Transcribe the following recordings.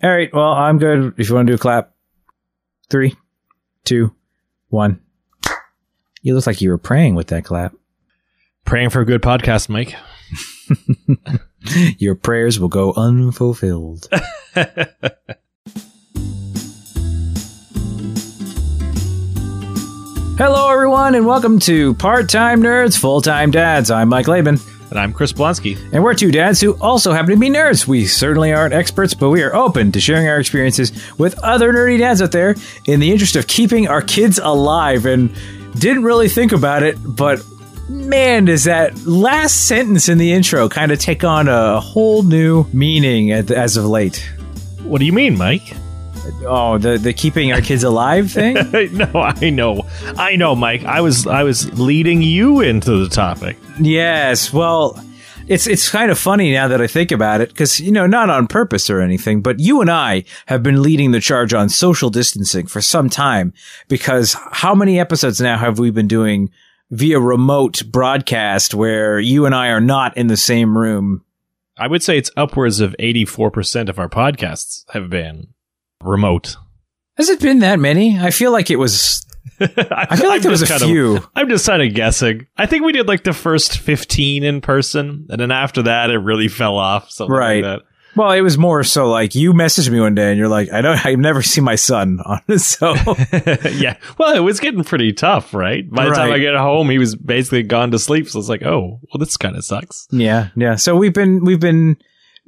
All right. Well, I'm good. If you want to do a clap, three, two, one. You look like you were praying with that clap. Praying for a good podcast, Mike. Your prayers will go unfulfilled. Hello, everyone, and welcome to Part Time Nerds, Full Time Dads. I'm Mike Laban, And I'm Chris Blonsky. and we're two dads who also happen to be nerds. We certainly aren't experts, but we are open to sharing our experiences with other nerdy dads out there in the interest of keeping our kids alive. And didn't really think about it, but man, does that last sentence in the intro kind of take on a whole new meaning as of late. What do you mean, Mike? Oh, the the keeping our kids alive thing. no, I know. I know, Mike. I was I was leading you into the topic. yes. Well, it's it's kind of funny now that I think about it because you know not on purpose or anything, but you and I have been leading the charge on social distancing for some time because how many episodes now have we been doing via remote broadcast where you and I are not in the same room? I would say it's upwards of 84% of our podcasts have been remote. Has it been that many? I feel like it was. I feel like there was a few. Of, I'm just kind of guessing. I think we did like the first 15 in person, and then after that, it really fell off. Something Right. like Well, it was more so like you messaged me one day and you're like, I don't, I've never seen my son. So yeah. Well, it was getting pretty tough, right? By the time I get home, he was basically gone to sleep. So it's like, oh, well, this kind of sucks. yeah, yeah. So we've been, we've been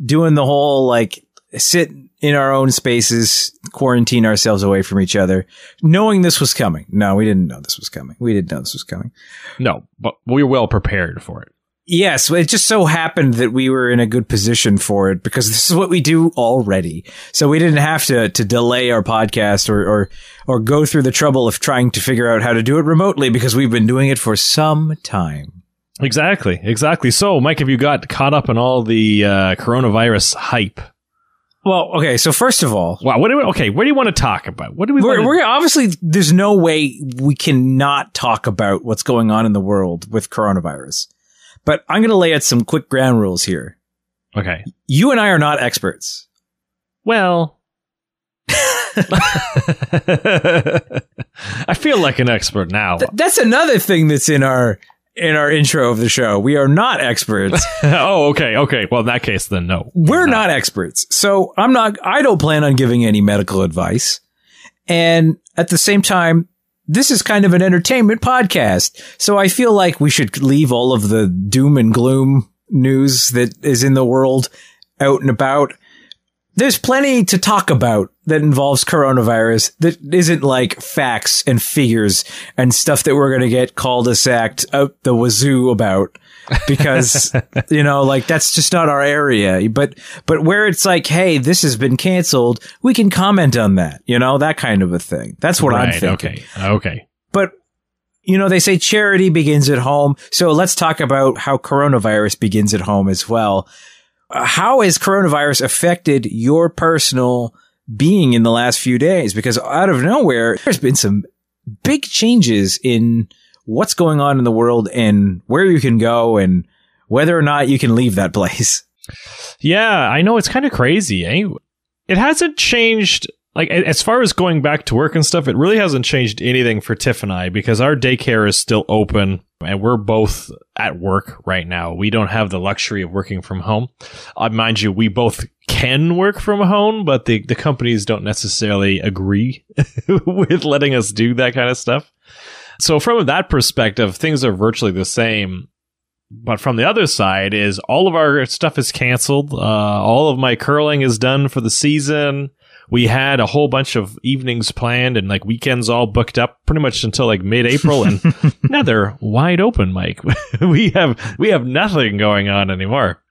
doing the whole like sit in our own spaces, quarantine ourselves away from each other, knowing this was coming. No, we didn't know this was coming. We didn't know this was coming. No, but we were well prepared for it. Yes, it just so happened that we were in a good position for it because this is what we do already. So we didn't have to to delay our podcast or or or go through the trouble of trying to figure out how to do it remotely because we've been doing it for some time. Exactly, exactly. So, Mike, have you got caught up in all the uh, coronavirus hype? Well, okay, so first of all, Wow. What do we, okay, what do you want to talk about? What do we we're, want we're obviously there's no way we cannot talk about what's going on in the world with coronavirus. But I'm going to lay out some quick ground rules here. Okay. You and I are not experts. Well, I feel like an expert now. Th- that's another thing that's in our in our intro of the show. We are not experts. oh, okay, okay. Well, in that case, then no. We're not experts. So I'm not I don't plan on giving any medical advice. And at the same time, this is kind of an entertainment podcast. So I feel like we should leave all of the doom and gloom news that is in the world out and about. There's plenty to talk about that involves coronavirus that isn't like facts and figures and stuff that we're going to get called a sacked out the wazoo about because you know like that's just not our area. But but where it's like hey this has been canceled we can comment on that you know that kind of a thing. That's what i'm Right, thinking. Okay, okay. but you know they say charity begins at home. So let's talk about how coronavirus begins at home as well. Uh, how has coronavirus affected your personal being in the last few days because out of nowhere there's been some big changes in what's going on in the world and where you can go and whether or not you can leave that place Yeah, I know it's kind of crazy. Eh? It hasn't changed. Like as far as going back to work and stuff, it really hasn't changed anything for Tiff and I because our daycare is still open and we're both at work right now. We don't have the luxury of working from home. Uh, mind you, we both can work from home, but the, the companies don't necessarily agree with letting us do that kind of stuff. So from that perspective, things are virtually the same. But from the other side is all of our stuff is canceled. Uh, all of my curling is done for the season. We had a whole bunch of evenings planned and like weekends all booked up pretty much until like mid-April, and now they're wide open, Mike. we have we have nothing going on anymore.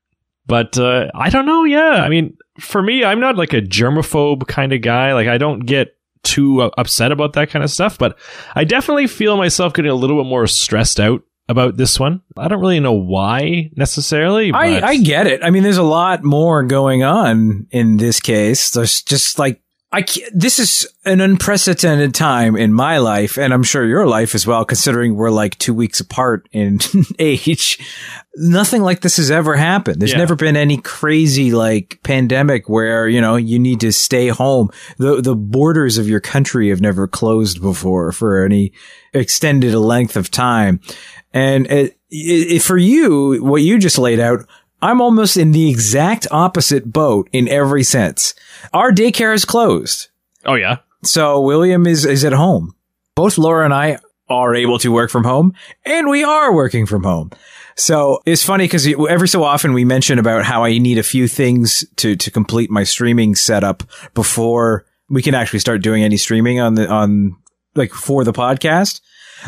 But uh, I don't know. Yeah, I mean, for me, I'm not like a germaphobe kind of guy. Like I don't get too upset about that kind of stuff, but I definitely feel myself getting a little bit more stressed out about this one. I don't really know why necessarily. I, I get it. I mean, there's a lot more going on in this case. There's just like I this is an unprecedented time in my life, and I'm sure your life as well, considering we're like two weeks apart in age. Nothing like this has ever happened. There's Yeah. never been any crazy like pandemic where, you know, you need to stay home. The, the borders of your country have never closed before for any extended length of time. And it, it, for you, what you just laid out, I'm almost in the exact opposite boat in every sense. Our daycare is closed. Oh yeah. So William is, is at home. Both Laura and I are able to work from home and we are working from home. So it's funny because every so often we mention about how I need a few things to, to complete my streaming setup before we can actually start doing any streaming on the, on like for the podcast.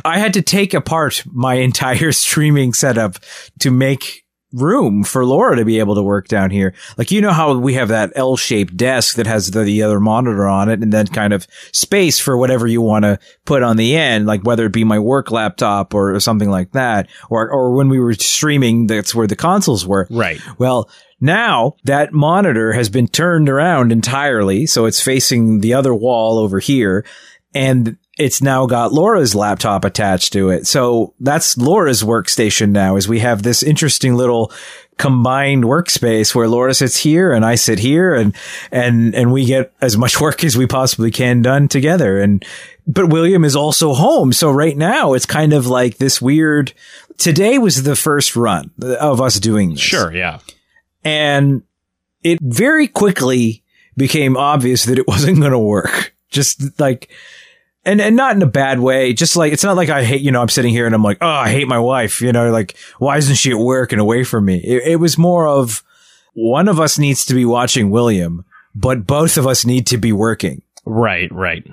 I had to take apart my entire streaming setup to make room for Laura to be able to work down here. Like, you know how we have that L-shaped desk that has the, the other monitor on it and then kind of space for whatever you want to put on the end, like whether it be my work laptop or, something like that. Or, or when we were streaming, that's where the consoles were. Right. Well, now that monitor has been turned around entirely. So it's facing the other wall over here and it's now got Laura's laptop attached to it. So that's Laura's workstation now is we have this interesting little combined workspace where Laura sits here and I sit here and, and, and we get as much work as we possibly can done together. And, but William is also home. So right now it's kind of like this weird, today was the first run of us doing this. Sure. Yeah. And it very quickly became obvious that it wasn't going to work. Just like, and, and not in a bad way. Just like, it's not like I hate, you know, I'm sitting here and I'm like, oh, I hate my wife. You know, like, why isn't she at work and away from me? It, it was more of one of us needs to be watching William, but both of us need to be working. Right. Right.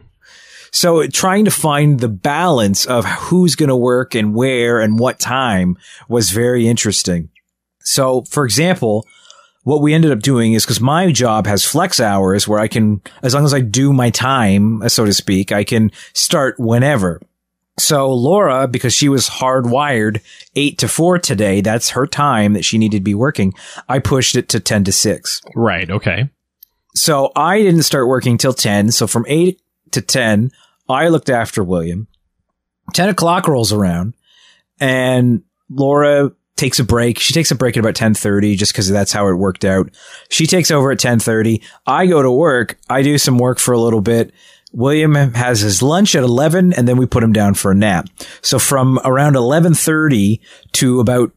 So trying to find the balance of who's going to work and where and what time was very interesting. So, for example, what we ended up doing is because my job has flex hours where I can, as long as I do my time, uh, so to speak, I can start whenever. So Laura, because she was hardwired eight to four today, that's her time that she needed to be working. I pushed it to 10 to six. Right. Okay. So I didn't start working till 10. So from 8 to 10, I looked after William. 10 o'clock rolls around and Laura takes a break. She takes a break at about 1030 just because that's how it worked out. She takes over at 1030. I go to work. I do some work for a little bit. William has his lunch at 11 and then we put him down for a nap. So from around 1130 to about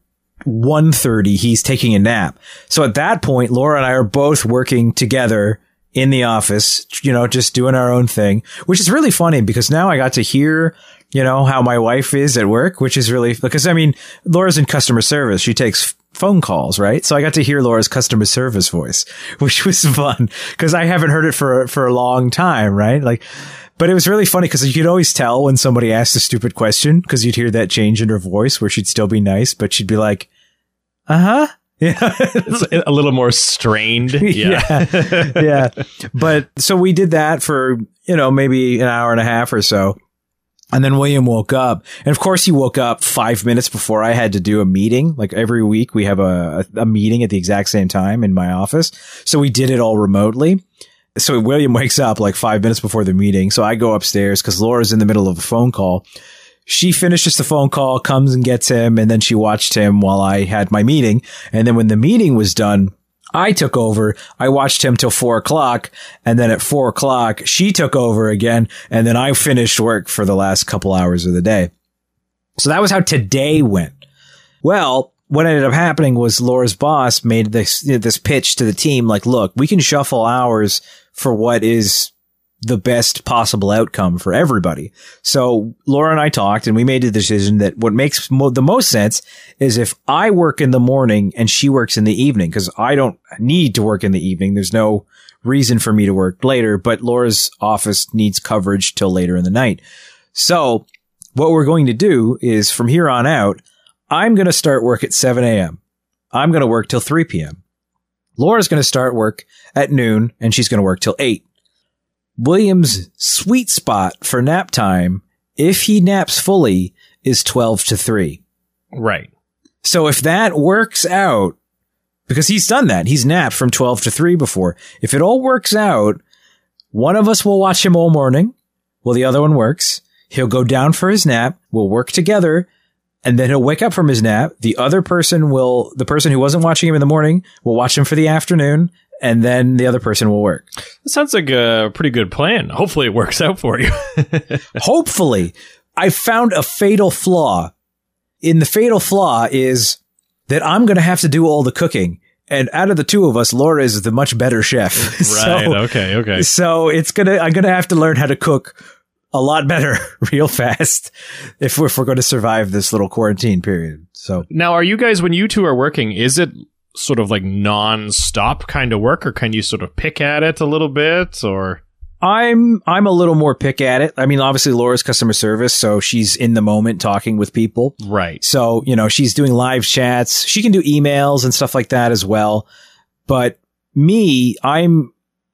1.30, he's taking a nap. So at that point, Laura and I are both working together in the office, you know, just doing our own thing, which is really funny because now I got to hear, you know, how my wife is at work, which is really, because I mean, Laura's in customer service. She takes phone calls, right? So I got to hear Laura's customer service voice, which was fun because I haven't heard it for, for a long time, right? Like, but it was really funny because you could always tell when somebody asked a stupid question because you'd hear that change in her voice where she'd still be nice, but she'd be like, uh huh. Yeah. It's a little more strained. Yeah. yeah. yeah. But so we did that for, you know, maybe an hour and a half or so. And then William woke up. And of course he woke up five minutes before I had to do a meeting. Like every week we have a, a, meeting at the exact same time in my office. So we did it all remotely. So William wakes up like five minutes before the meeting. So I go upstairs because Laura's in the middle of a phone call. She finishes the phone call, comes and gets him, and then she watched him while I had my meeting. And then when the meeting was done, I took over. I watched him till four o'clock. And then at four o'clock, she took over again. And then I finished work for the last couple hours of the day. So that was how today went. Well, what ended up happening was Laura's boss made this, this pitch to the team. Like, look, we can shuffle hours for what is the best possible outcome for everybody. So Laura and I talked and we made the decision that what makes mo- the most sense is if I work in the morning and she works in the evening because I don't need to work in the evening. There's no reason for me to work later, but Laura's office needs coverage till later in the night. So what we're going to do is from here on out, I'm going to start work at 7 a.m. I'm going to work till 3 p.m. Laura's going to start work at noon and she's going to work till 8. William's sweet spot for nap time, if he naps fully, is 12 to 3. Right. So if that works out, because he's done that, he's napped from 12 to 3 before. If it all works out, One of us will watch him all morning while the other one works. He'll go down for his nap. We'll work together and then he'll wake up from his nap. The other person will, the person who wasn't watching him in the morning will watch him for the afternoon and then the other person will work. That sounds like a pretty good plan. Hopefully it works out for you. Hopefully I found a fatal flaw. In the fatal flaw is that I'm going to have to do all the cooking. And out of the two of us, Laura is the much better chef. right. so, okay. Okay. so it's gonna, I'm gonna have to learn how to cook a lot better real fast if we're, if we're going to survive this little quarantine period. So Now, are you guys, when you two are working, is it sort of like non-stop kind of work or can you sort of pick at it a little bit or? I'm, I'm a little more pick at it. I mean, obviously Laura's customer service, so she's in the moment talking with people. Right. So, you know, she's doing live chats. She can do emails and stuff like that as well. But me, I'm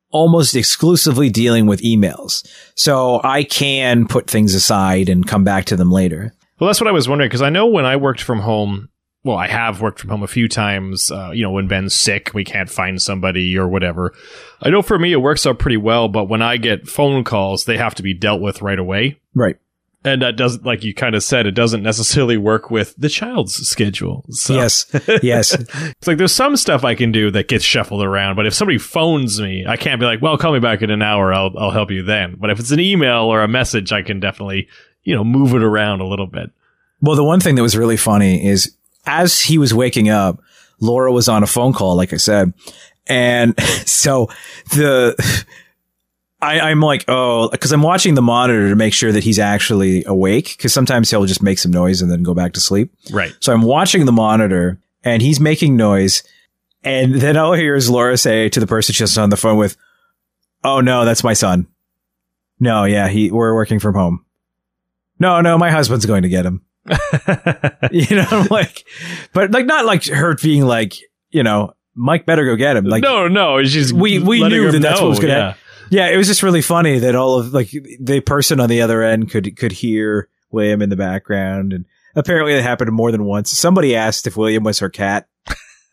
almost exclusively dealing with emails. So I can put things aside and come back to them later. Well, that's what I was wondering because I know when I worked from home, well, I have worked from home a few times. Uh, you know, when Ben's sick, we can't find somebody or whatever. I know for me it works out pretty well, but when I get phone calls, they have to be dealt with right away. Right. And that doesn't, like you kind of said, it doesn't necessarily work with the child's schedule. So Yes. Yes. it's like there's some stuff I can do that gets shuffled around, but if somebody phones me, I can't be like, well, call me back in an hour. I'll, I'll help you then. But if it's an email or a message, I can definitely, you know, move it around a little bit. Well, the one thing that was really funny is as he was waking up, Laura was on a phone call, like I said. And so the, I, I'm like, oh, cause I'm watching the monitor to make sure that he's actually awake. Cause sometimes he'll just make some noise and then go back to sleep. Right. So I'm watching the monitor and he's making noise. And then all I hear is Laura say to the person she's on the phone with, Oh no, that's my son. No, yeah, he, we're working from home. No, no, my husband's going to get him. you know, I'm like, but like not like her being like, you know, Mike better go get him. Like, no, no, she's we we knew that that's what was gonna. yeah. Yeah, it was just really funny that all of like the person on the other end could could hear William in the background, and apparently it happened more than once. Somebody asked if William was her cat.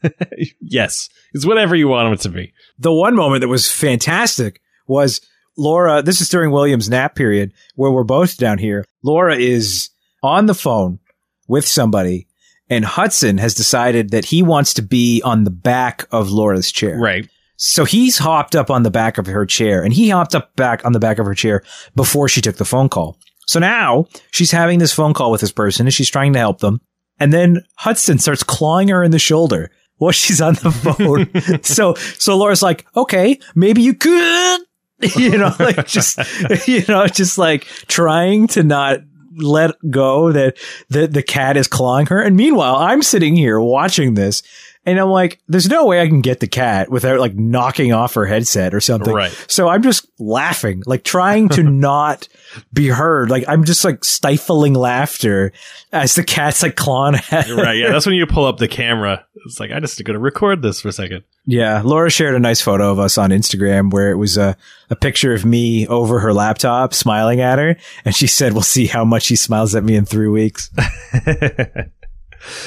yes, it's whatever you want him to be. The one moment that was fantastic was Laura. This is during William's nap period where we're both down here. Laura is on the phone with somebody, and Hudson has decided that he wants to be on the back of Laura's chair. Right. So he's hopped up on the back of her chair and he hopped up back on the back of her chair before she took the phone call. So now she's having this phone call with this person and she's trying to help them. And then Hudson starts clawing her in the shoulder while she's on the phone. so, so Laura's like, okay, maybe you could, you know, like just, you know, just like trying to not let go that the, the cat is clawing her. And meanwhile, I'm sitting here watching this and I'm like, there's no way I can get the cat without like knocking off her headset or something. Right. So I'm just laughing, like trying to not be heard. Like I'm just like stifling laughter as the cat's like clawing at her. Right. Yeah. That's when you pull up the camera. It's like, I just got to record this for a second. Yeah. Laura shared a nice photo of us on Instagram where it was a, a picture of me over her laptop smiling at her. And she said, we'll see how much she smiles at me in three weeks.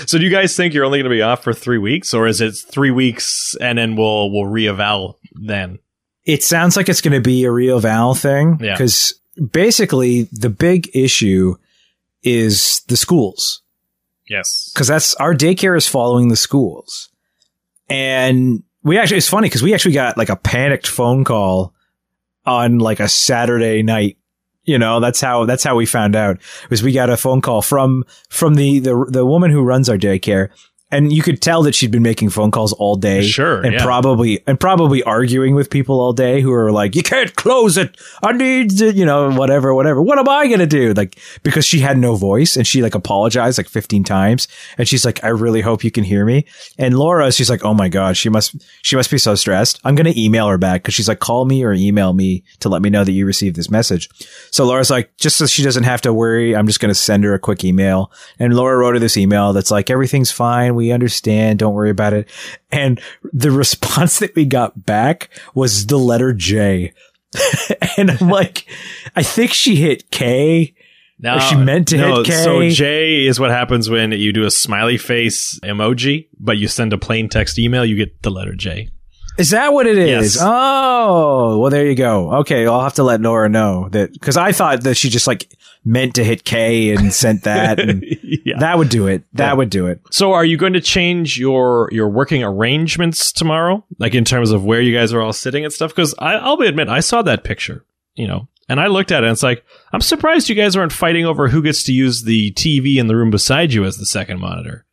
so do you guys think you're only going to be off for three weeks or is it three weeks and then we'll, we'll reeval then? It sounds like it's going to be a real Val thing. Yeah. Cause basically the big issue is the schools. Yes. because that's our daycare is following the schools. And we actually, it's funny because we actually got like a panicked phone call on like a Saturday night. You know, that's how, that's how we found out was we got a phone call from, from the, the, the woman who runs our daycare. And you could tell that she'd been making phone calls all day. Sure, And yeah. probably, and probably arguing with people all day who are like, you can't close it. I need to, you know, whatever, whatever. What am I going to do? Like, because she had no voice and she like apologized like 15 times. And she's like, I really hope you can hear me. And Laura, she's like, Oh my God, she must, she must be so stressed. I'm going to email her back because she's like, call me or email me to let me know that you received this message. So Laura's like, just so she doesn't have to worry, I'm just going to send her a quick email. And Laura wrote her this email that's like, everything's fine. We understand. Don't worry about it. And the response that we got back was the letter J. and I'm like, I think she hit K. No, Or she meant to no, hit K. So J is what happens when you do a smiley face emoji, but you send a plain text email, you get the letter J. Is that what it is? Yes. Oh, well, there you go. Okay, I'll have to let Nora know that because I thought that she just like meant to hit K and sent that, and yeah. that would do it. That Yeah. would do it. So are you going to change your your working arrangements tomorrow? Like in terms of where you guys are all sitting and stuff? Because I'll be admit, I saw that picture, you know, and I looked at it and it's like, I'm surprised you guys aren't fighting over who gets to use the TV in the room beside you as the second monitor.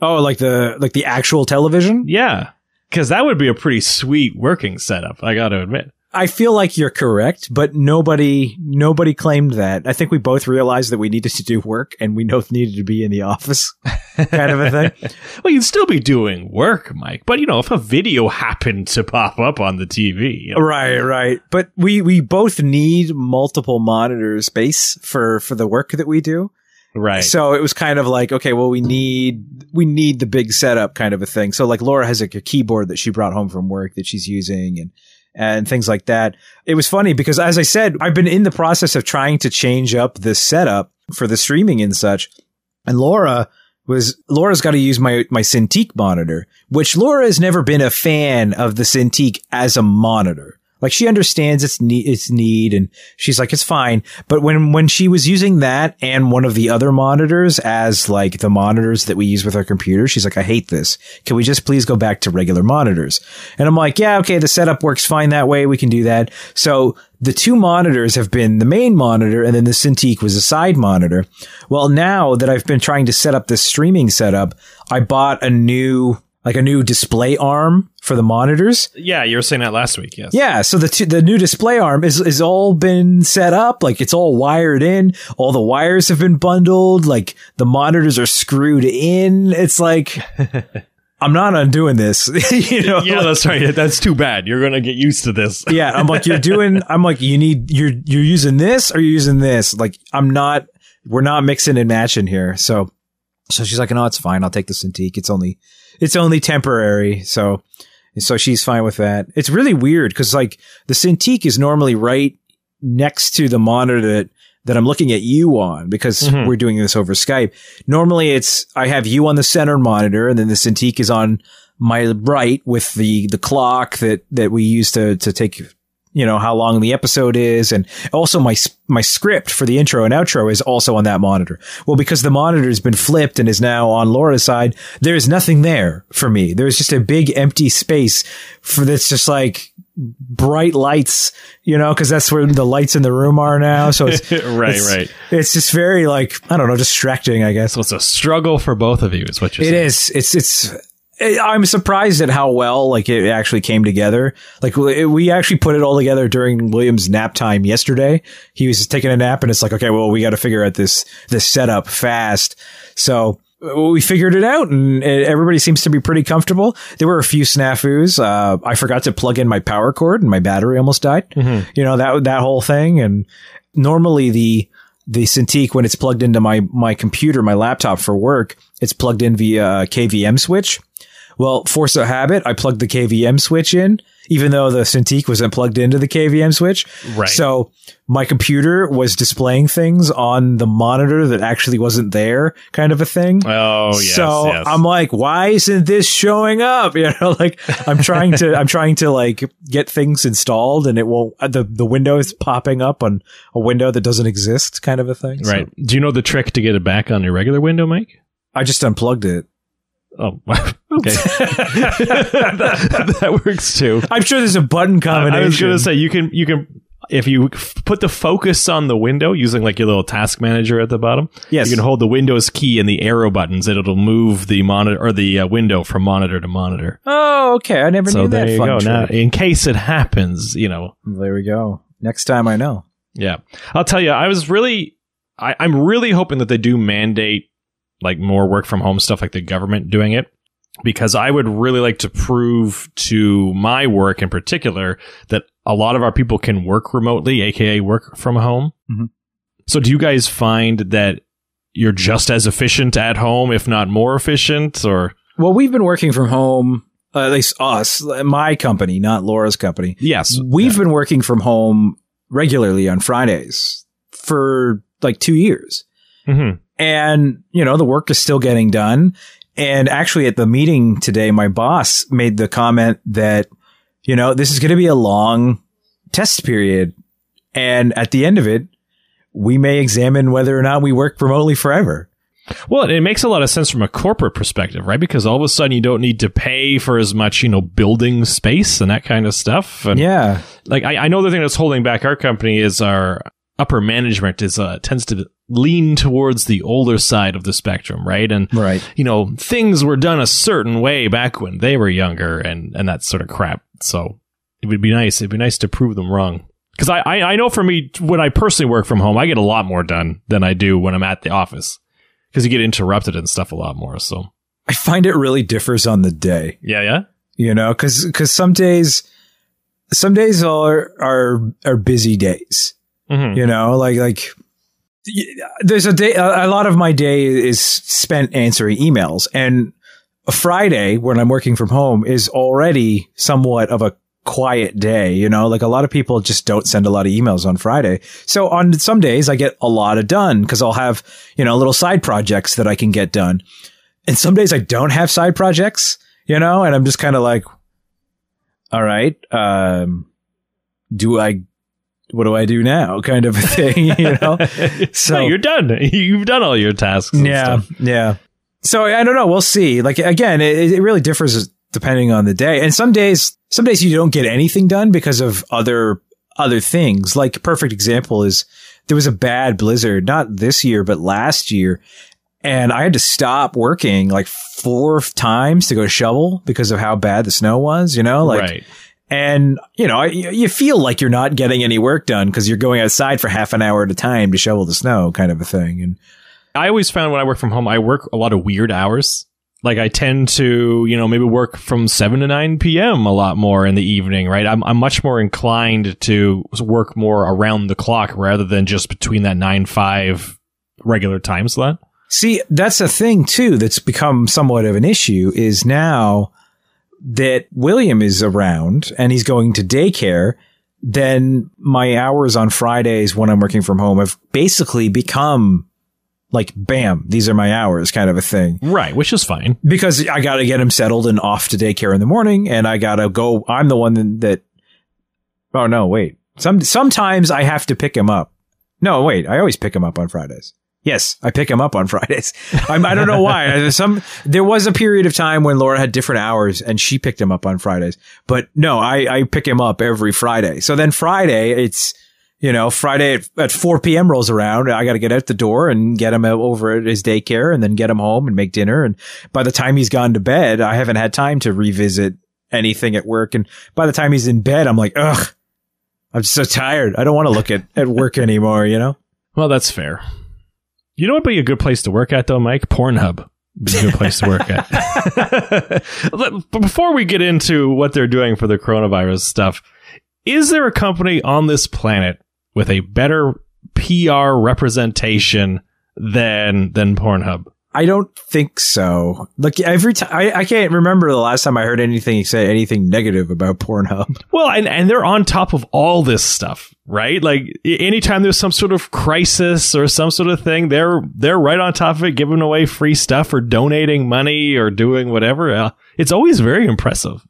Oh, like the like the actual television. Yeah. Because that would be a pretty sweet working setup, I got to admit. I feel like you're correct, but nobody nobody claimed that. I think we both realized that we needed to do work and we both needed to be in the office, kind of a thing. Well, you'd still be doing work, Mike. But, you know, if a video happened to pop up on the TV, you know, Right, right. But we we both need multiple monitor space for for the work that we do. Right. So it was kind of like, okay, well, we need we need the big setup kind of a thing. So like Laura has like a keyboard that she brought home from work that she's using and and things like that. It was funny because as I said, I've been in the process of trying to change up the setup for the streaming and such. And Laura was Laura's got to use my my Cintiq monitor, which Laura has never been a fan of the Cintiq as a monitor. Like she understands its need, its need, and she's like, it's fine. But when when she was using that and one of the other monitors as like the monitors that we use with our computer, she's like, I hate this. Can we just please go back to regular monitors? And I'm like, yeah, okay, the setup works fine that way. We can do that. So the two monitors have been the main monitor and then the Cintiq was a side monitor. Well, now that I've been trying to set up this streaming setup, I bought a new, like a new display arm for the monitors. yeah, you were saying that last week, yes. Yeah, so the two, the new display arm is is all been set up, like it's all wired in. All the wires have been bundled, like the monitors are screwed in. It's like I'm not undoing this, you know. yeah, that's right. That's too bad. You're gonna get used to this. yeah, I'm like you're doing. I'm like you need you're you're using this or you're using this. Like I'm not. We're not mixing and matching here. So so she's like, no, it's fine. I'll take the Cintiq. It's only it's only temporary. So so she's fine with that. It's really weird because like the Cintiq is normally right next to the monitor that that I'm looking at you on because Mhm. we're doing this over Skype. Normally it's I have you on the center monitor and then the Cintiq is on my right with the the clock that that we use to to take you know how long the episode is and also my my script for the intro and outro is also on that monitor. Well, because the monitor has been flipped and is now on Laura's side, there's nothing there for me. There's just a big empty space for that's just like bright lights, you know, because that's where the lights in the room are now. So it's right, it's- right. It's just very like I don't know, distracting. I guess So it's a struggle for both of you, is what you're it saying. is. It's it's. I'm surprised at how well like it actually came together. Like we we actually put it all together during William's nap time yesterday. He was taking a nap, and it's like, okay, well, we got to figure out this this setup fast. So we figured it out, and everybody seems to be pretty comfortable. There were a few snafus. Uh, I forgot to plug in my power cord, and my battery almost died. You know that that whole thing. And normally the the Cintiq when it's plugged into my my computer, my laptop for work, it's plugged in via a KVM switch. Well, force of habit, I plugged the KVM switch in, even though the Cintiq wasn't plugged into the KVM switch. Right. So my computer was displaying things on the monitor that actually wasn't there, kind of a thing. Oh, yes. so yes. I'm like, why isn't this showing up? You know, like I'm trying to, I'm trying to like get things installed and it won't, the, the window is popping up on a window that doesn't exist kind of a thing. So right. Do you know the trick to get it back on your regular window, Mike? I just unplugged it. Oh, okay. that, that works too. I'm sure there's a button combination. I was going to say you can you can if you f- put the focus on the window using like your little task manager at the bottom. Yes. You can hold the Windows key and the arrow buttons, and it'll move the monitor or the uh, window from monitor to monitor. Oh, okay. I never So knew there that you go. Now, in case it happens, you know, There we go. Next time I know. Yeah. I'll tell you, I was really, I, I'm really hoping that they do mandate like more work from home stuff, like the government doing it, because I would really like to prove to my work in particular that a lot of our people can work remotely, aka work from home. Mhm. So do you guys find that you're just as efficient at home, if not more efficient, or? Well, we've been working from home, uh, at least us, my company, not Laura's company. Yes. We've been working from home regularly on Fridays for like two years. hmm And, you know, the work is still getting done. And actually at the meeting today, my boss made the comment that you know, this is going to be a long test period. And at the end of it, we may examine whether or not we work remotely forever. Well, it makes a lot of sense from a corporate perspective, right? Because all of a sudden you don't need to pay for as much, you know, building space and that kind of stuff. And Yeah. like I, I know the thing that's holding back our company is our upper management is uh, tends to lean towards the older side of the spectrum, right? And Right. you know, things were done a certain way back when they were younger and, and that sort of crap. So it would be nice. It'd be nice to prove them wrong. Cause I, I, I know for me, when I personally work from home, I get a lot more done than I do when I'm at the office. Cause you get interrupted and stuff a lot more. So I find it really differs on the day, yeah, yeah. you know, cause, cause some days, some days are, are, are busy days, Mm-hmm. you know, like, like, there's a day, a lot of my day is spent answering emails and a Friday when I'm working from home is already somewhat of a quiet day, you know, like a lot of people just don't send a lot of emails on Friday. So on some days I get a lot of done because I'll have, you know, little side projects that I can get done. And some days I don't have side projects, you know, and I'm just kind of like, all right, um, do I, what do I do now? Kind of a thing, you know? so you're done. You've done all your tasks. and Yeah, stuff. yeah. So I don't know. We'll see. Like again, it, it really differs depending on the day. And some days, some days you don't get anything done because of other other things. Like perfect example is there was a bad blizzard, not this year but last year, and I had to stop working like four times to go shovel because of how bad the snow was. You know, like right. And you know, you feel like you're not getting any work done because you're going outside for half an hour at a time to shovel the snow, kind of a thing. And I always found when I work from home, I work a lot of weird hours. Like I tend to, you know, maybe work from seven to nine p.m. a lot more in the evening, right? I'm I'm much more inclined to work more around the clock rather than just between that nine five regular time slot. See, that's a thing too that's become somewhat of an issue is now that William is around and he's going to daycare, then my hours on Fridays when I'm working from home have basically become like, bam, these are my hours kind of a thing. Right, which is fine. Because I got to get him settled and off to daycare in the morning and I got to go. I'm the one that, oh no, wait. Some, sometimes I have to pick him up. No, wait, I always pick him up on Fridays. Yes, I pick him up on Fridays. I'm, I don't know why. Some there was a period of time when Laura had different hours and she picked him up on Fridays. But no, I, I pick him up every Friday. So then Friday, it's you know Friday at, at 4 p.m. rolls around. I got to get out the door and get him over at his daycare and then get him home and make dinner. And by the time he's gone to bed, I haven't had time to revisit anything at work. And by the time he's in bed, I'm like, ugh, I'm so tired. I don't want to look at at work anymore. You know. Well, that's fair. You know what would be a good place to work at though, Mike? Pornhub. Would Be a good place to work at. But before we get into what they're doing for the coronavirus stuff, is there a company on this planet with a better PR representation than than Pornhub? I don't think so. Like every time, I, I can't remember the last time I heard anything say anything negative about Pornhub. Well, and, and they're on top of all this stuff, right? Like anytime there's some sort of crisis or some sort of thing, they're they're right on top of it, giving away free stuff or donating money or doing whatever. Uh, it's always very impressive.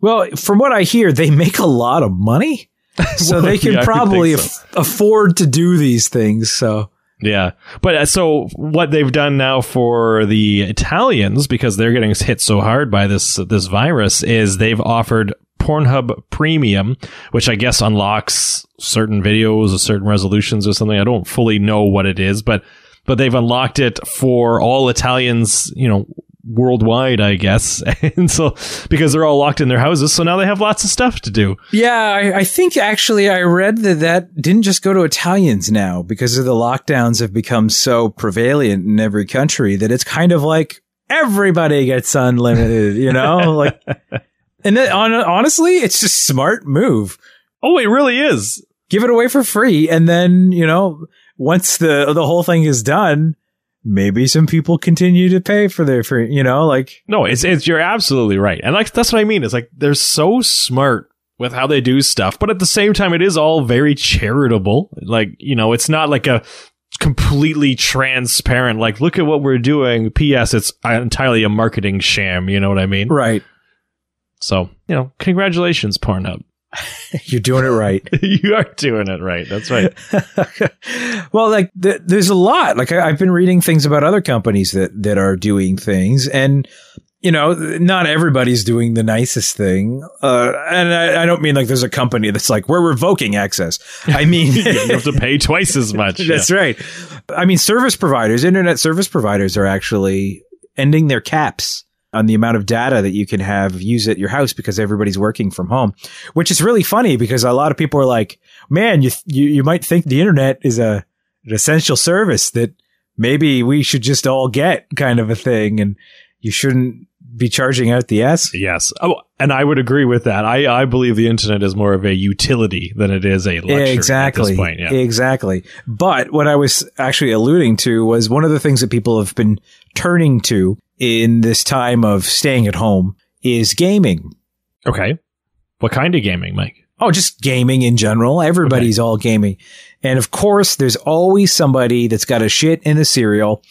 Well, from what I hear, they make a lot of money, so Well, they can yeah, probably so. aff- afford to do these things. So Yeah, but uh, so what they've done now for the Italians because they're getting hit so hard by this this virus is they've offered Pornhub Premium, which I guess unlocks certain videos or certain resolutions or something. I don't fully know what it is, but but they've unlocked it for all Italians, you know, worldwide, I guess. And so because they're all locked in their houses, so now they have lots of stuff to do. yeah, I, I think actually I read that that didn't just go to Italians now because of the lockdowns have become so prevalent in every country that it's kind of like everybody gets unlimited. You know, like. And then, hon- honestly, it's just smart move. Oh, it really is. give it away for free and then you know once the the whole thing is done maybe some people continue to pay for their free you know like No, it's it's you're absolutely right, and like that's what I mean. It's like they're so smart with how they do stuff, but at the same time, it is all very charitable. Like you know, it's not like a completely transparent. Like, look at what we're doing. P.S. It's entirely a marketing sham. You know what I mean? right So, you know, congratulations, Pornhub. You're doing it right. you are doing it right. That's right. well, like th- there's a lot. Like I- I've been reading things about other companies that that are doing things, and you know, not everybody's doing the nicest thing. Uh, and I, I don't mean like there's a company that's like we're revoking access. I mean, you have to pay twice as much. that's right. I mean, service providers, internet service providers, are actually ending their caps on the amount of data that you can have use at your house because everybody's working from home, which is really funny because a lot of people are like, man, you, you, you might think the internet is a, an essential service that maybe we should just all get kind of a thing. And you shouldn't be charging out the S. Yes. Oh, and I would agree with that. I, I believe the internet is more of a utility than it is a luxury exactly. at this point. Yeah. Exactly. But what I was actually alluding to was one of the things that people have been turning to in this time of staying at home is gaming. Okay. What kind of gaming, Mike? Oh, just gaming in general. Everybody's all gaming. And of course, there's always somebody that's got a shit in the cereal.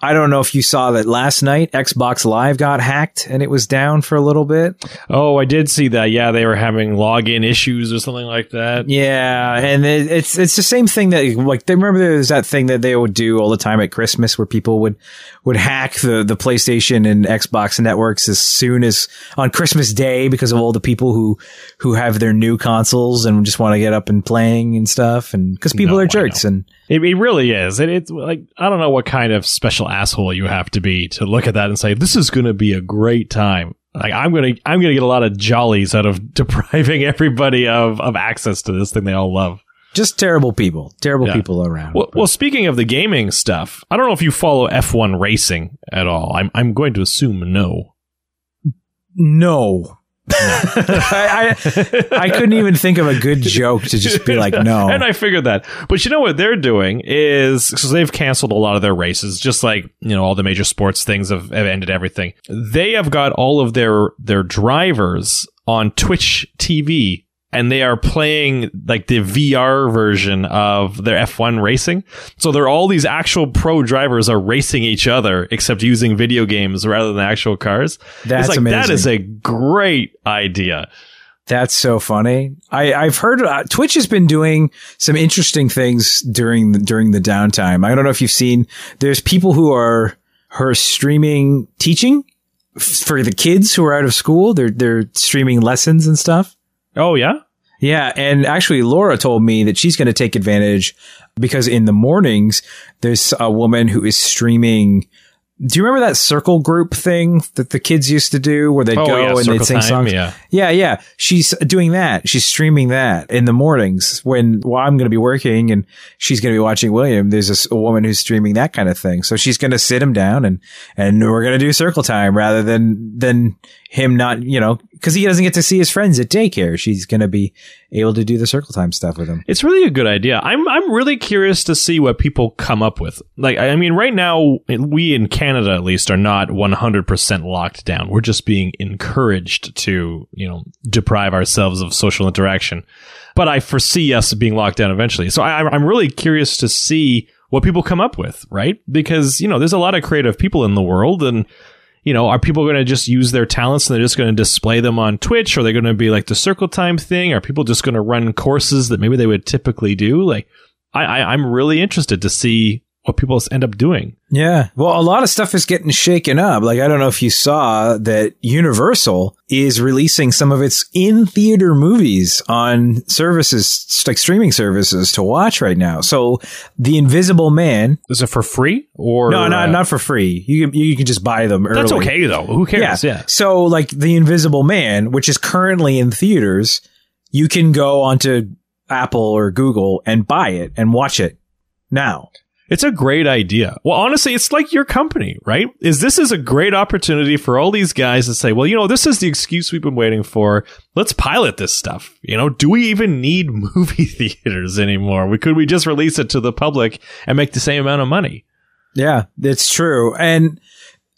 I don't know if you saw that last night, Xbox Live got hacked and it was down for a little bit. Oh, I did see that. Yeah, they were having login issues or something like that. Yeah, and it, it's it's the same thing that like they remember there's that thing that they would do all the time at Christmas where people would would hack the the PlayStation and Xbox networks as soon as on Christmas Day because of all the people who who have their new consoles and just want to get up and playing and stuff and because people No, are jerks and It, it really is. It, it's like I don't know what kind of special asshole you have to be to look at that and say this is going to be a great time. Like I'm gonna I'm gonna get a lot of jollies out of depriving everybody of of access to this thing they all love. just terrible people, terrible Yeah. people around. Well, well, speaking of the gaming stuff, I don't know if you follow F1 racing at all. I'm I'm going to assume no. no. I, I I couldn't even think of a good joke to just be like no. and I figured that. But you know what they're doing is because they've canceled a lot of their races, just like you know all the major sports things have, have ended everything. They have got all of their their drivers on Twitch TV. And they are playing like the VR version of their F1 racing. So they're all these actual pro drivers are racing each other, except using video games rather than actual cars. That's it's like amazing. that is a great idea. That's so funny. I, I've heard uh, Twitch has been doing some interesting things during the, during the downtime. I don't know if you've seen. There's people who are her streaming teaching for the kids who are out of school. They're they're streaming lessons and stuff. Oh yeah, Yeah, and actually, Laura told me that she's going to take advantage because in the mornings there's a woman who is streaming. Do you remember that circle group thing that the kids used to do, where they'd Oh, go yeah, and they'd sing Time, songs? yeah. yeah, yeah. She's doing that. She's streaming that in the mornings when well, I'm going to be working and she's going to be watching William. There's this, a woman who's streaming that kind of thing, so she's going to sit him down and and we're going to do circle time rather than than him not, you know, because he doesn't get to see his friends at daycare. She's going to be able to do the circle time stuff with him. It's really a good idea. I'm I'm really curious to see what people come up with. Like I mean right now we in Canada at least are not 100% locked down. We're just being encouraged to, you know, deprive ourselves of social interaction. But I foresee us being locked down eventually. So I I'm really curious to see what people come up with, right? Because, you know, there's a lot of creative people in the world and you know, are people going to just use their talents and they're just going to display them on Twitch? Are they going to be like the circle time thing? Are people just going to run courses that maybe they would typically do? Like, I, I, I'm really interested to see what people end up doing. Yeah. Well, a lot of stuff is getting shaken up. Like, I don't know if you saw that Universal is releasing some of its in theater movies on services, like streaming services to watch right now. So The Invisible Man. Is it for free or No, not, uh, not for free. You can, you can just buy them early. That's okay though. Who cares? Yeah. So like The Invisible Man, which is currently in theaters, you can go onto Apple or Google and buy it and watch it now. It's a great idea. Well, honestly, it's like your company, right? Is this is a great opportunity for all these guys to say, well, you know, this is the excuse we've been waiting for. Let's pilot this stuff. You know, do we even need movie theaters anymore? We could we just release it to the public and make the same amount of money? Yeah, that's true. And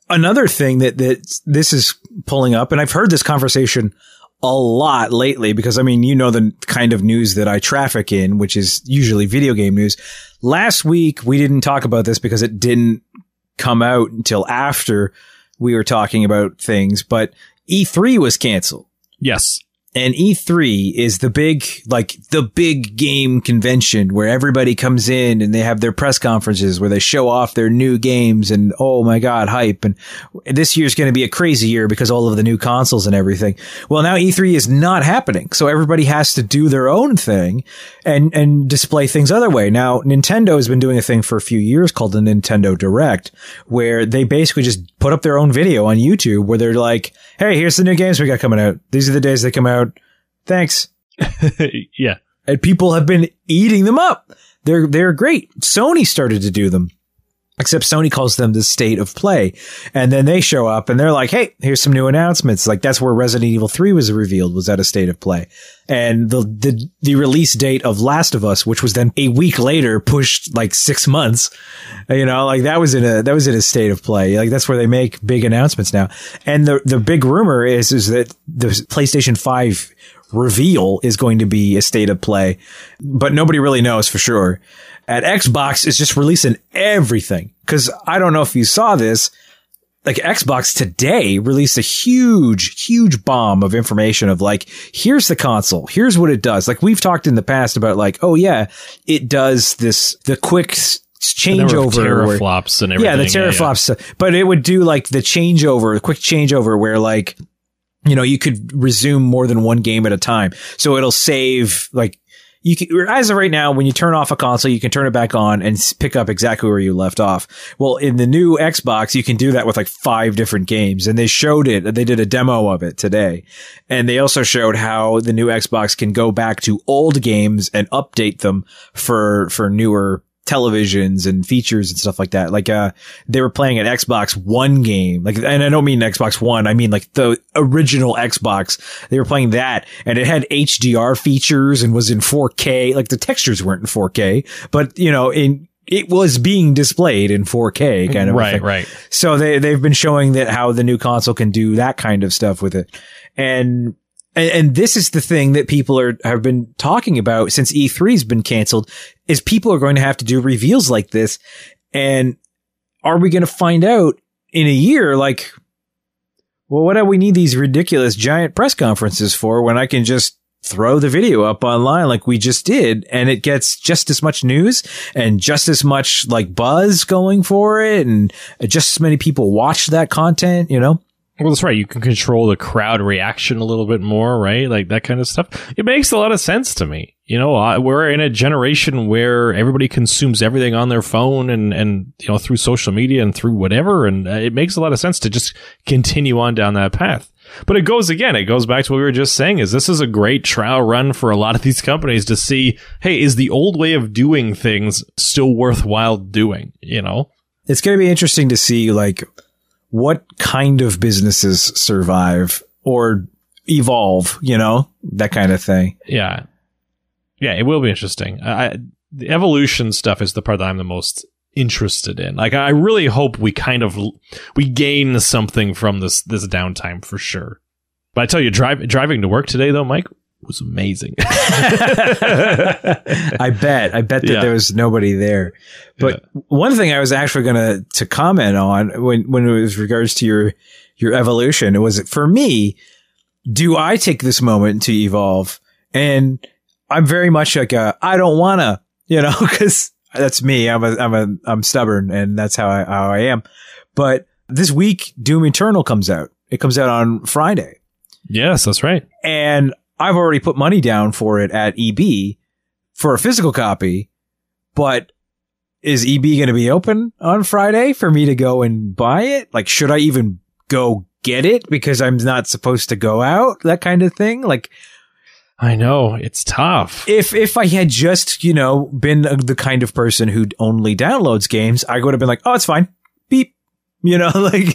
another thing that, that this is pulling up, and I've heard this conversation a lot lately because I mean, you know, the kind of news that I traffic in, which is usually video game news. Last week, we didn't talk about this because it didn't come out until after we were talking about things, but E3 was canceled. Yes. And E3 is the big, like the big game convention where everybody comes in and they have their press conferences where they show off their new games and oh my God, hype. And this year's going to be a crazy year because all of the new consoles and everything. Well, now E3 is not happening. So everybody has to do their own thing and, and display things other way. Now, Nintendo has been doing a thing for a few years called the Nintendo Direct where they basically just put up their own video on YouTube where they're like, Hey, here's the new games we got coming out. These are the days they come out. Thanks. yeah. And people have been eating them up. They're, they're great. Sony started to do them. Except Sony calls them the state of play. And then they show up and they're like, Hey, here's some new announcements. Like that's where Resident Evil 3 was revealed, was at a state of play. And the, the, the release date of Last of Us, which was then a week later pushed like six months, you know, like that was in a, that was in a state of play. Like that's where they make big announcements now. And the, the big rumor is, is that the PlayStation 5 reveal is going to be a state of play, but nobody really knows for sure. At Xbox is just releasing everything. Cause I don't know if you saw this. Like Xbox today released a huge, huge bomb of information of like, here's the console. Here's what it does. Like we've talked in the past about like, oh yeah, it does this, the quick changeover teraflops and everything. Yeah, the teraflops. Yeah, yeah. But it would do like the changeover, the quick changeover where like, you know, you could resume more than one game at a time. So it'll save like you can, as of right now, when you turn off a console, you can turn it back on and pick up exactly where you left off. Well, in the new Xbox, you can do that with like five different games and they showed it. They did a demo of it today. And they also showed how the new Xbox can go back to old games and update them for, for newer televisions and features and stuff like that. Like, uh, they were playing an Xbox One game. Like, and I don't mean Xbox One. I mean like the original Xbox. They were playing that and it had HDR features and was in 4K. Like the textures weren't in 4K, but you know, in, it was being displayed in 4K kind of right, right. So they they've been showing that how the new console can do that kind of stuff with it, and and, and, this is the thing that people are have been talking about since E3's been canceled is people are going to have to do reveals like this. And are we going to find out in a year like well what do we need these ridiculous giant press conferences for when I can just throw the video up online like we just did and it gets just as much news and just as much like buzz going for it and just as many people watch that content, you know? Well, that's right. You can control the crowd reaction a little bit more, right? Like that kind of stuff. It makes a lot of sense to me. You know, we're in a generation where everybody consumes everything on their phone and, and, you know, through social media and through whatever. And uh, it makes a lot of sense to just continue on down that path. But it goes again, it goes back to what we were just saying is this is a great trial run for a lot of these companies to see, hey, is the old way of doing things still worthwhile doing? You know? It's going to be interesting to see like, what kind of businesses survive or evolve, you know, that kind of thing. Yeah. Yeah, it will be interesting. I, the evolution stuff is the part that I'm the most interested in. Like, I really hope we kind of, we gain something from this, this downtime for sure. But I tell you, drive, driving to work today though, Mike, was amazing. I bet. I bet that yeah. there was nobody there. But yeah. one thing I was actually going to to comment on when when it was regards to your your evolution, it was for me. Do I take this moment to evolve? And I'm very much like a I don't wanna, you know, because that's me. I'm a I'm a I'm stubborn, and that's how I how I am. But this week, Doom Eternal comes out. It comes out on Friday. Yes, that's right. And I've already put money down for it at EB for a physical copy, but is EB going to be open on Friday for me to go and buy it? Like, should I even go get it because I'm not supposed to go out? That kind of thing. Like, I know it's tough. If if I had just you know been the kind of person who only downloads games, I would have been like, oh, it's fine. Beep you know, like,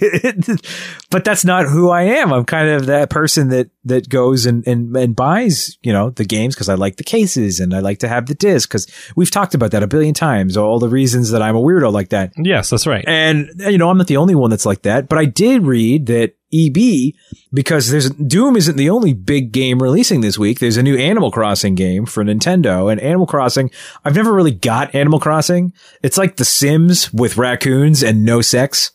but that's not who I am. I'm kind of that person that, that goes and, and, and buys, you know, the games because I like the cases and I like to have the disc because we've talked about that a billion times, all the reasons that I'm a weirdo like that. Yes, that's right. And, you know, I'm not the only one that's like that, but I did read that EB because there's Doom isn't the only big game releasing this week. There's a new Animal Crossing game for Nintendo and Animal Crossing. I've never really got Animal Crossing. It's like The Sims with raccoons and no sex.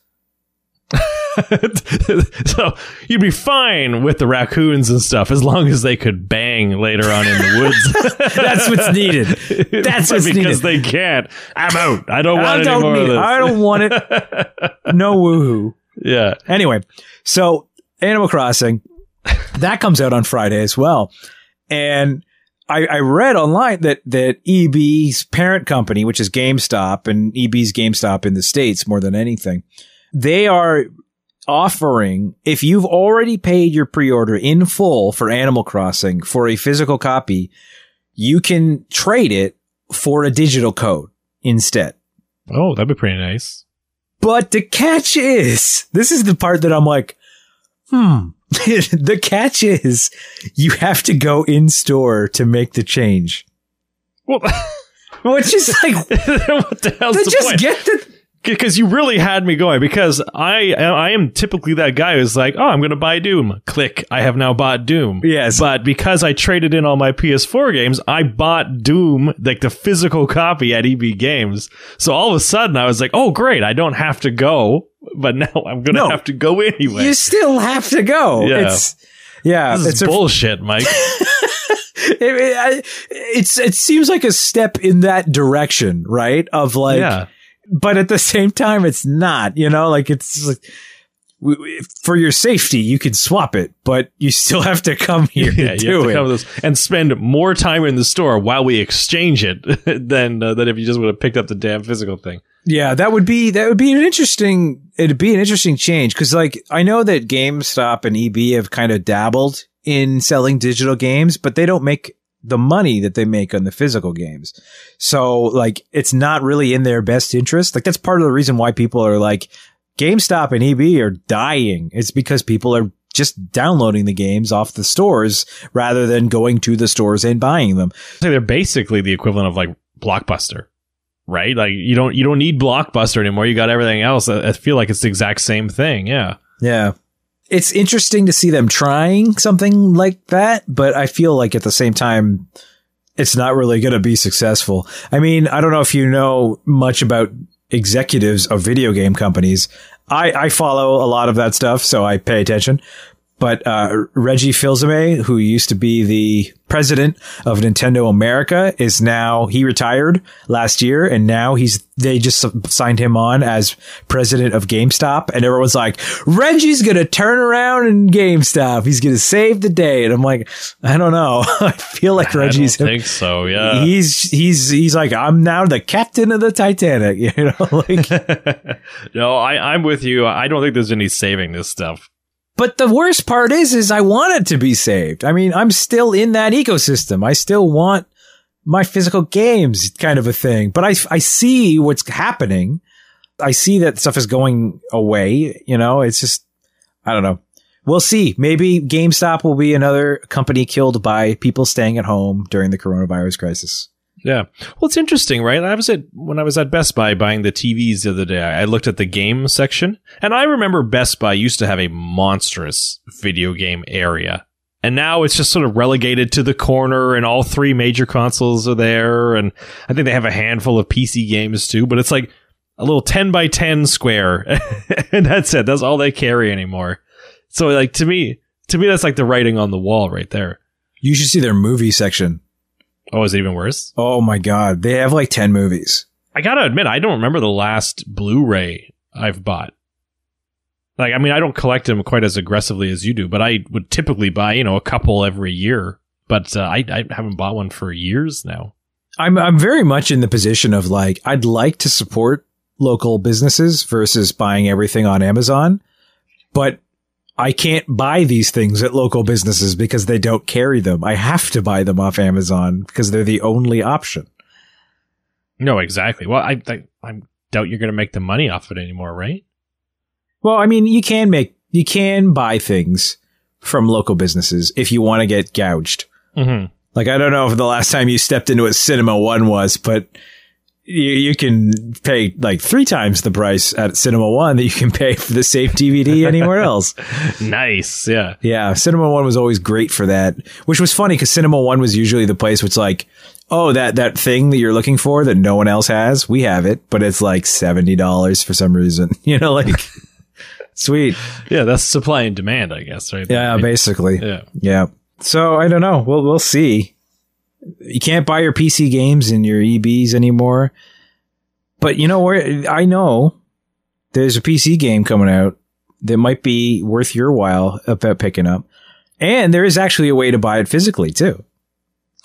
so you'd be fine with the raccoons and stuff as long as they could bang later on in the woods. That's what's needed. That's what's because needed. they can't. I'm out. I don't want I don't more need of it. this. I don't want it. No woohoo. yeah. Anyway, so Animal Crossing, that comes out on Friday as well. And I, I read online that, that EB's parent company, which is GameStop and EB's GameStop in the States more than anything, they are offering, if you've already paid your pre-order in full for Animal Crossing for a physical copy, you can trade it for a digital code instead. Oh, that'd be pretty nice. But the catch is, this is the part that I'm like, hmm. the catch is you have to go in store to make the change. Well, Which is like, what the hell's they the just point? get the, because you really had me going because I I am typically that guy who's like, oh, I'm going to buy Doom. Click, I have now bought Doom. Yes. But because I traded in all my PS4 games, I bought Doom, like the physical copy at EB Games. So all of a sudden I was like, oh, great, I don't have to go, but now I'm going to No. have to go anyway. you still have to go. Yeah. It's, yeah, this is it's a, bullshit, Mike. it, it, it seems like a step in that direction, right? Of like, yeah. But at the same time, it's not, you know, like it's like, for your safety, you can swap it, but you still have to come here Yeah, to do to it. come with this and spend more time in the store while we exchange it than uh, than if you just would have picked up the damn physical thing. Yeah, that would be that would be an interesting it'd be an interesting change because like I know that GameStop and EB have kind of dabbled in selling digital games, but they don't make the money that they make on the physical games. So like it's not really in their best interest. Like that's part of the reason why people are like GameStop and EB are dying. It's because people are just downloading the games off the stores rather than going to the stores and buying them. So they're basically the equivalent of like Blockbuster, right? Like you don't you don't need Blockbuster anymore. You got everything else. I, I feel like it's the exact same thing. Yeah. Yeah. It's interesting to see them trying something like that, but I feel like at the same time, it's not really going to be successful. I mean, I don't know if you know much about executives of video game companies. I, I follow a lot of that stuff, so I pay attention. But uh, Reggie Fils-Aimé, who used to be the president of Nintendo America, is now he retired last year, and now he's they just signed him on as president of GameStop, and everyone's like, Reggie's gonna turn around in GameStop, he's gonna save the day, and I'm like, I don't know, I feel like Reggie's I think so. Yeah. he's he's he's like I'm now the captain of the Titanic, you know, like. no, I I'm with you. I don't think there's any saving this stuff. But the worst part is, is I want it to be saved. I mean, I'm still in that ecosystem. I still want my physical games kind of a thing, but I, I see what's happening. I see that stuff is going away. You know, it's just, I don't know. We'll see. Maybe GameStop will be another company killed by people staying at home during the coronavirus crisis. Yeah. Well, it's interesting, right? I was at when I was at Best Buy buying the TVs the other day. I looked at the game section, and I remember Best Buy used to have a monstrous video game area. And now it's just sort of relegated to the corner and all three major consoles are there and I think they have a handful of PC games too, but it's like a little 10 by 10 square and that's it. That's all they carry anymore. So like to me, to me that's like the writing on the wall right there. You should see their movie section. Oh, is it even worse? Oh my God. They have like 10 movies. I gotta admit, I don't remember the last Blu-ray I've bought. Like, I mean, I don't collect them quite as aggressively as you do, but I would typically buy, you know, a couple every year. But uh, I, I haven't bought one for years now. I'm I'm very much in the position of like I'd like to support local businesses versus buying everything on Amazon, but I can't buy these things at local businesses because they don't carry them. I have to buy them off Amazon because they're the only option. No, exactly. Well, I, I, I doubt you're going to make the money off it anymore, right? Well, I mean, you can make you can buy things from local businesses if you want to get gouged. Mm-hmm. Like I don't know if the last time you stepped into a Cinema One was, but you, you can pay like three times the price at Cinema One that you can pay for the same DVD anywhere else. Nice. Yeah. Yeah, Cinema One was always great for that, which was funny because Cinema One was usually the place which like, oh, that that thing that you're looking for that no one else has, we have it, but it's like seventy dollars for some reason. You know, like Sweet. Yeah, that's supply and demand, I guess, right? Yeah, basically. Yeah. Yeah. So I don't know. We'll we'll see. You can't buy your PC games and your EBs anymore. But you know where I know there's a PC game coming out that might be worth your while about picking up. And there is actually a way to buy it physically too.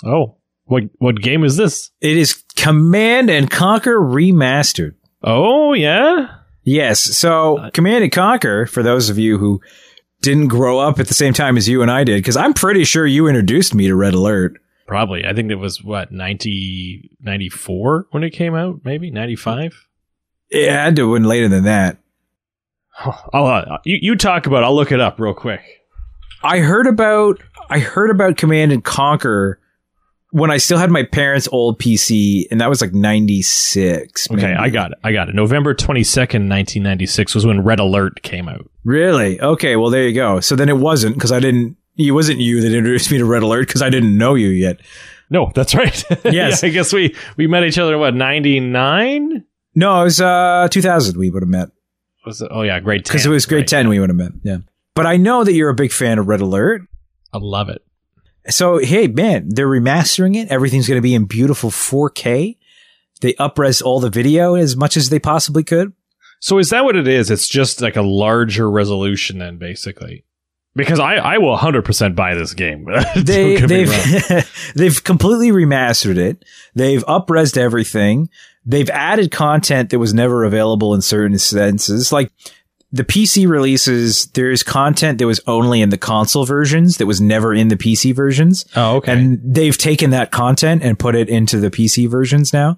Oh, what what game is this? It is Command and Conquer Remastered. Oh, yeah. Yes. So uh, Command and Conquer, for those of you who didn't grow up at the same time as you and I did, because I'm pretty sure you introduced me to Red Alert. Probably. I think it was what 90, 94 when it came out. Maybe ninety five. It had to have been later than that. I'll, uh, you you talk about. it. I'll look it up real quick. I heard about I heard about Command and Conquer when I still had my parents' old PC, and that was like '96. Okay, I got it. I got it. November twenty second, nineteen ninety six was when Red Alert came out. Really? Okay. Well, there you go. So then it wasn't because I didn't. It wasn't you that introduced me to Red Alert because I didn't know you yet. No, that's right. Yes. Yeah, I guess we we met each other in what ninety nine. No, it was uh 2000. We would have met Was it? Oh yeah, grade ten. because it was grade right. 10. We would have met. Yeah. But I know that you're a big fan of Red Alert. I love it. So hey, man, they're remastering it. Everything's going to be in beautiful 4K. They upres all the video as much as they possibly could. So is that what it is? It's just like a larger resolution, then basically. Because I, I will 100% buy this game. They get me wrong. they've they've completely remastered it. They've upresed everything. They've added content that was never available in certain senses. Like the PC releases, there's content that was only in the console versions that was never in the PC versions. oh, okay. And they've taken that content and put it into the PC versions now.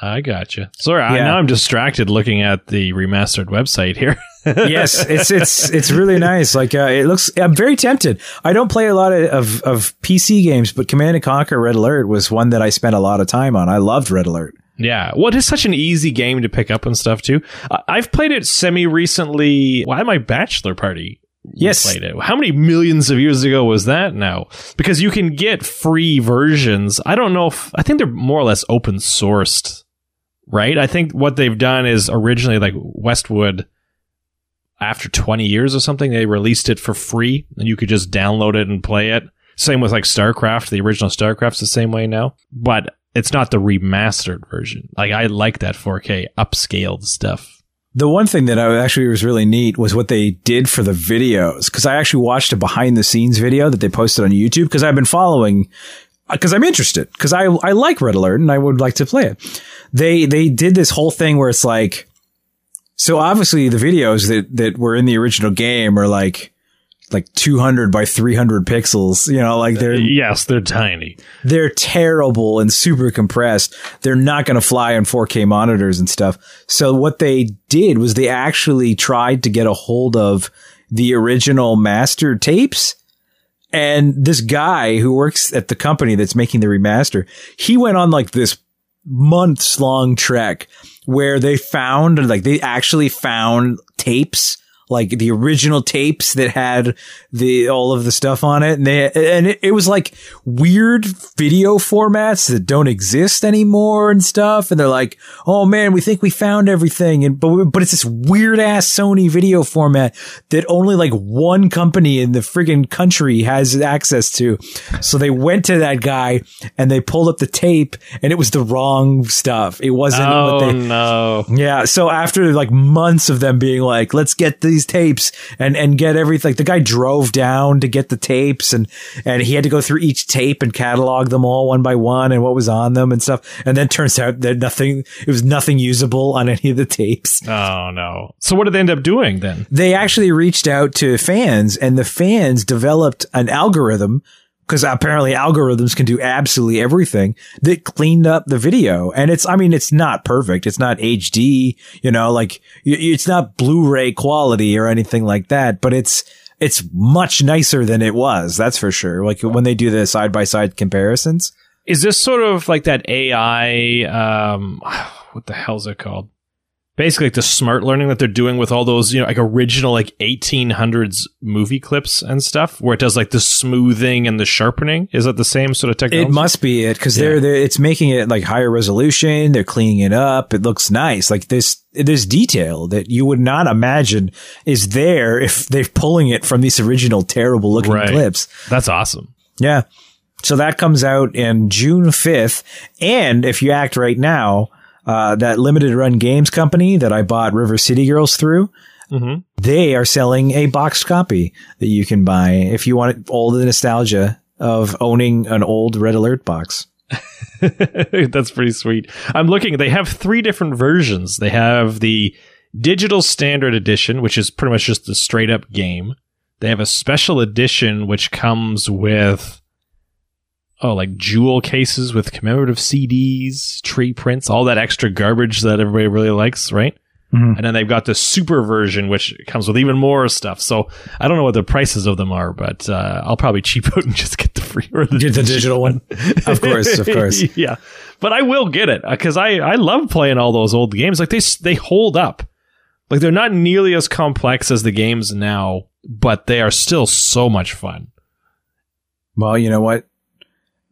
I gotcha. Sorry, I, now I'm distracted looking at the remastered website here. yes, it's it's it's really nice. Like uh, it looks. I'm very tempted. I don't play a lot of, of of PC games, but Command and Conquer Red Alert was one that I spent a lot of time on. I loved Red Alert. Yeah, well, it is such an easy game to pick up and stuff too. I- I've played it semi recently. Why my bachelor party, Yes. played it. How many millions of years ago was that now? Because you can get free versions. I don't know if I think they're more or less open sourced, right? I think what they've done is originally like Westwood. After 20 years or something, they released it for free and you could just download it and play it. Same with like StarCraft. The original StarCraft's the same way now, but it's not the remastered version. Like I like that 4K upscaled stuff. The one thing that I actually was really neat was what they did for the videos because I actually watched a behind the scenes video that they posted on YouTube because I've been following because I'm interested because I I like Red Alert and I would like to play it. They they did this whole thing where it's like so obviously the videos that that were in the original game are like like 200 by 300 pixels you know like they're uh, Yes, they're tiny. they're terrible and super compressed. They're not going to fly on 4K monitors and stuff. So what they did was they actually tried to get a hold of the original master tapes. And this guy who works at the company that's making the remaster, he went on like this months long trek where they found, like they actually found tapes like the original tapes that had the all of the stuff on it. And they and it, it was like weird video formats that don't exist anymore and stuff. And they're like oh man we think we found everything. And but but it's this weird ass Sony video format that only like one company in the friggin' country has access to. So they went to that guy and they pulled up the tape and it was the wrong stuff. It wasn't what Oh they no. yeah. So after like months of them being like, let's get these tapes and, and get everything, like the guy drove down to get the tapes and, and he had to go through each tape and catalog them all one by one and what was on them and stuff. And then turns out that nothing, it was nothing usable on any of the tapes. Oh no. So what did they end up doing then? They actually reached out to fans and the fans developed an algorithm because apparently algorithms can do absolutely everything that cleaned up the video. And it's, I mean, it's not perfect. It's not HD, you know, like it's not Blu-ray quality or anything like that, but it's, it's much nicer than it was. That's for sure. Like when they do the side by side comparisons. Is this sort of like that AI um what the hell's it called? Basically like the smart learning that they're doing with all those, you know, like original like 1800s movie clips and stuff where it does like the smoothing and the sharpening. Is that the same sort of technology? It must be it because they're, they're it's making it like higher resolution. They're cleaning it up. It looks nice. Like this, there's detail that you would not imagine is there if they're pulling it from these original terrible looking Right. clips. That's awesome. Yeah. So that comes out in June 5th. And if you act right now, uh, that limited run games company that I bought River City Girls through, Mhm. they are selling a boxed copy that you can buy if you want all the nostalgia of owning an old Red Alert box. That's pretty sweet. I'm looking, they have three different versions. They have the digital standard edition, which is pretty much just the straight up game. They have a special edition, which comes with, oh, like jewel cases with commemorative CDs, tree prints, all that extra garbage that everybody really likes, right? Mhm. And then they've got the super version, which comes with even more stuff. So I don't know what the prices of them are, but uh, I'll probably cheap out and just get the free or the Get the digital one. Of course, of course. yeah, but I will get it because I I love playing all those old games. Like they they hold up. Like they're not nearly as complex as the games now, but they are still so much fun. Well, you know what?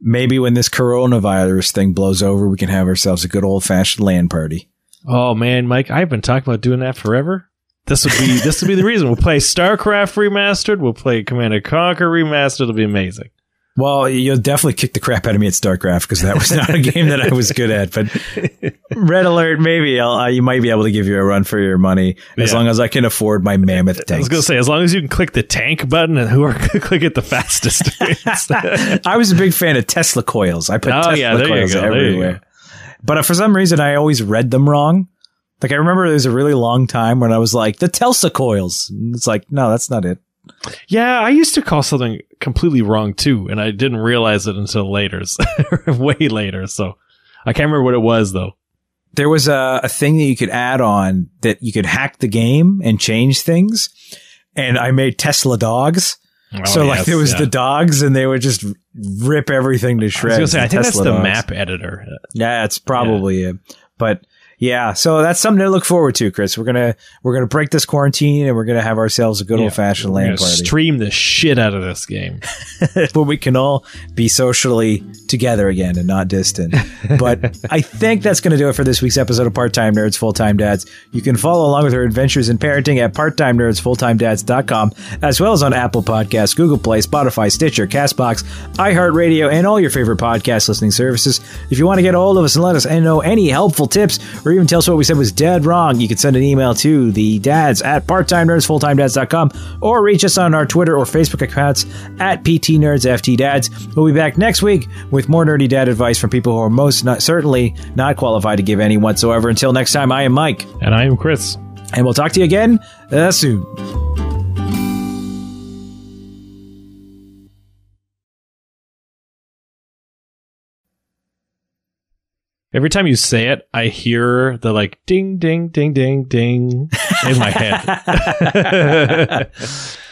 Maybe when this coronavirus thing blows over, we can have ourselves a good old fashioned LAN party. Oh man, Mike, I've been talking about doing that forever. This would be this would be the reason. We'll play StarCraft remastered. We'll play Command and Conquer remastered. It'll be amazing. Well, you'll definitely kick the crap out of me at StarCraft because that was not a game that I was good at. But Red Alert, maybe I'll, uh, you might be able to give you a run for your money as Yeah. long as I can afford my mammoth tank. I was gonna say, as long as you can click the tank button and who are click it the fastest. I was a big fan of Tesla coils. I put Oh, Tesla yeah, there you coils go, everywhere. But uh, for some reason, I always read them wrong. Like I remember there was a really long time when I was like the Tesla coils. And it's like, no, that's not it. Yeah, I used to call something completely wrong too, and I didn't realize it until later, way later. So I can't remember what it was though. there was a, a thing that you could add on that you could hack the game and change things. And I made Tesla dogs. Oh, so like Oh, there was yeah. the dogs and they would just rip everything to I shreds. gonna say, I think that's the dogs. map editor. Yeah, it's probably it. But yeah, so that's something to look forward to, Chris. We're gonna we're gonna break this quarantine and we're gonna have ourselves a good Yeah, old fashioned LAN party Stream the shit out of this game. where we can all be socially together again and not distant. But I think that's going to do it for this week's episode of Part Time Nerds, Full Time Dads. You can follow along with our adventures in parenting at parttimenerdsfulltimedads.com, as well as on Apple Podcasts, Google Play, Spotify, Stitcher, Castbox, iHeartRadio, and all your favorite podcast listening services. If you want to get a hold of us and let us know any helpful tips or even tell us what we said was dead wrong, you can send an email to the dads at parttimenerdsfulltimedads.com or reach us on our Twitter or Facebook accounts at PT Nerds FT Dads. We'll be back next week with more nerdy dad advice from people who are most not, certainly not qualified to give any whatsoever. Until next time, I am Mike, And I am Chris. and we'll talk to you again uh, soon. Every time you say it, I hear the like ding ding ding ding ding in my head.